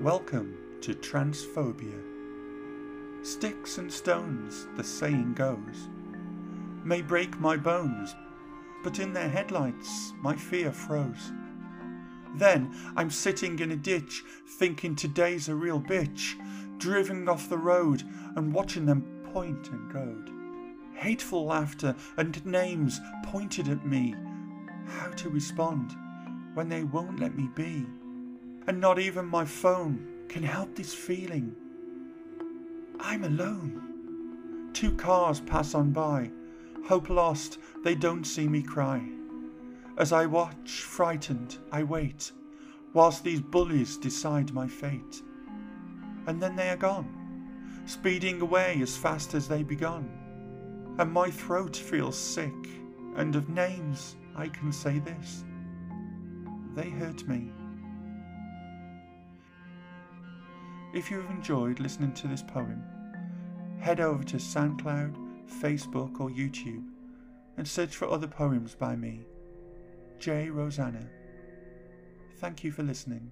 Welcome to Transphobia. Sticks and stones, the saying goes, may break my bones, but in their headlights my fear froze. Then I'm sitting in a ditch, thinking today's a real bitch, driven off the road and watching them point and goad. Hateful laughter and names pointed at me. How to respond when they won't let me be? And not even my phone can help this feeling. I'm alone. Two cars pass on by. Hope lost, they don't see me cry. As I watch, frightened, I wait, whilst these bullies decide my fate. And then they are gone, speeding away as fast as they begun. And my throat feels sick, and of names I can say this. They hurt me. If you have enjoyed listening to this poem, head over to SoundCloud, Facebook, or YouTube and search for other poems by me, J. Rosanna. Thank you for listening.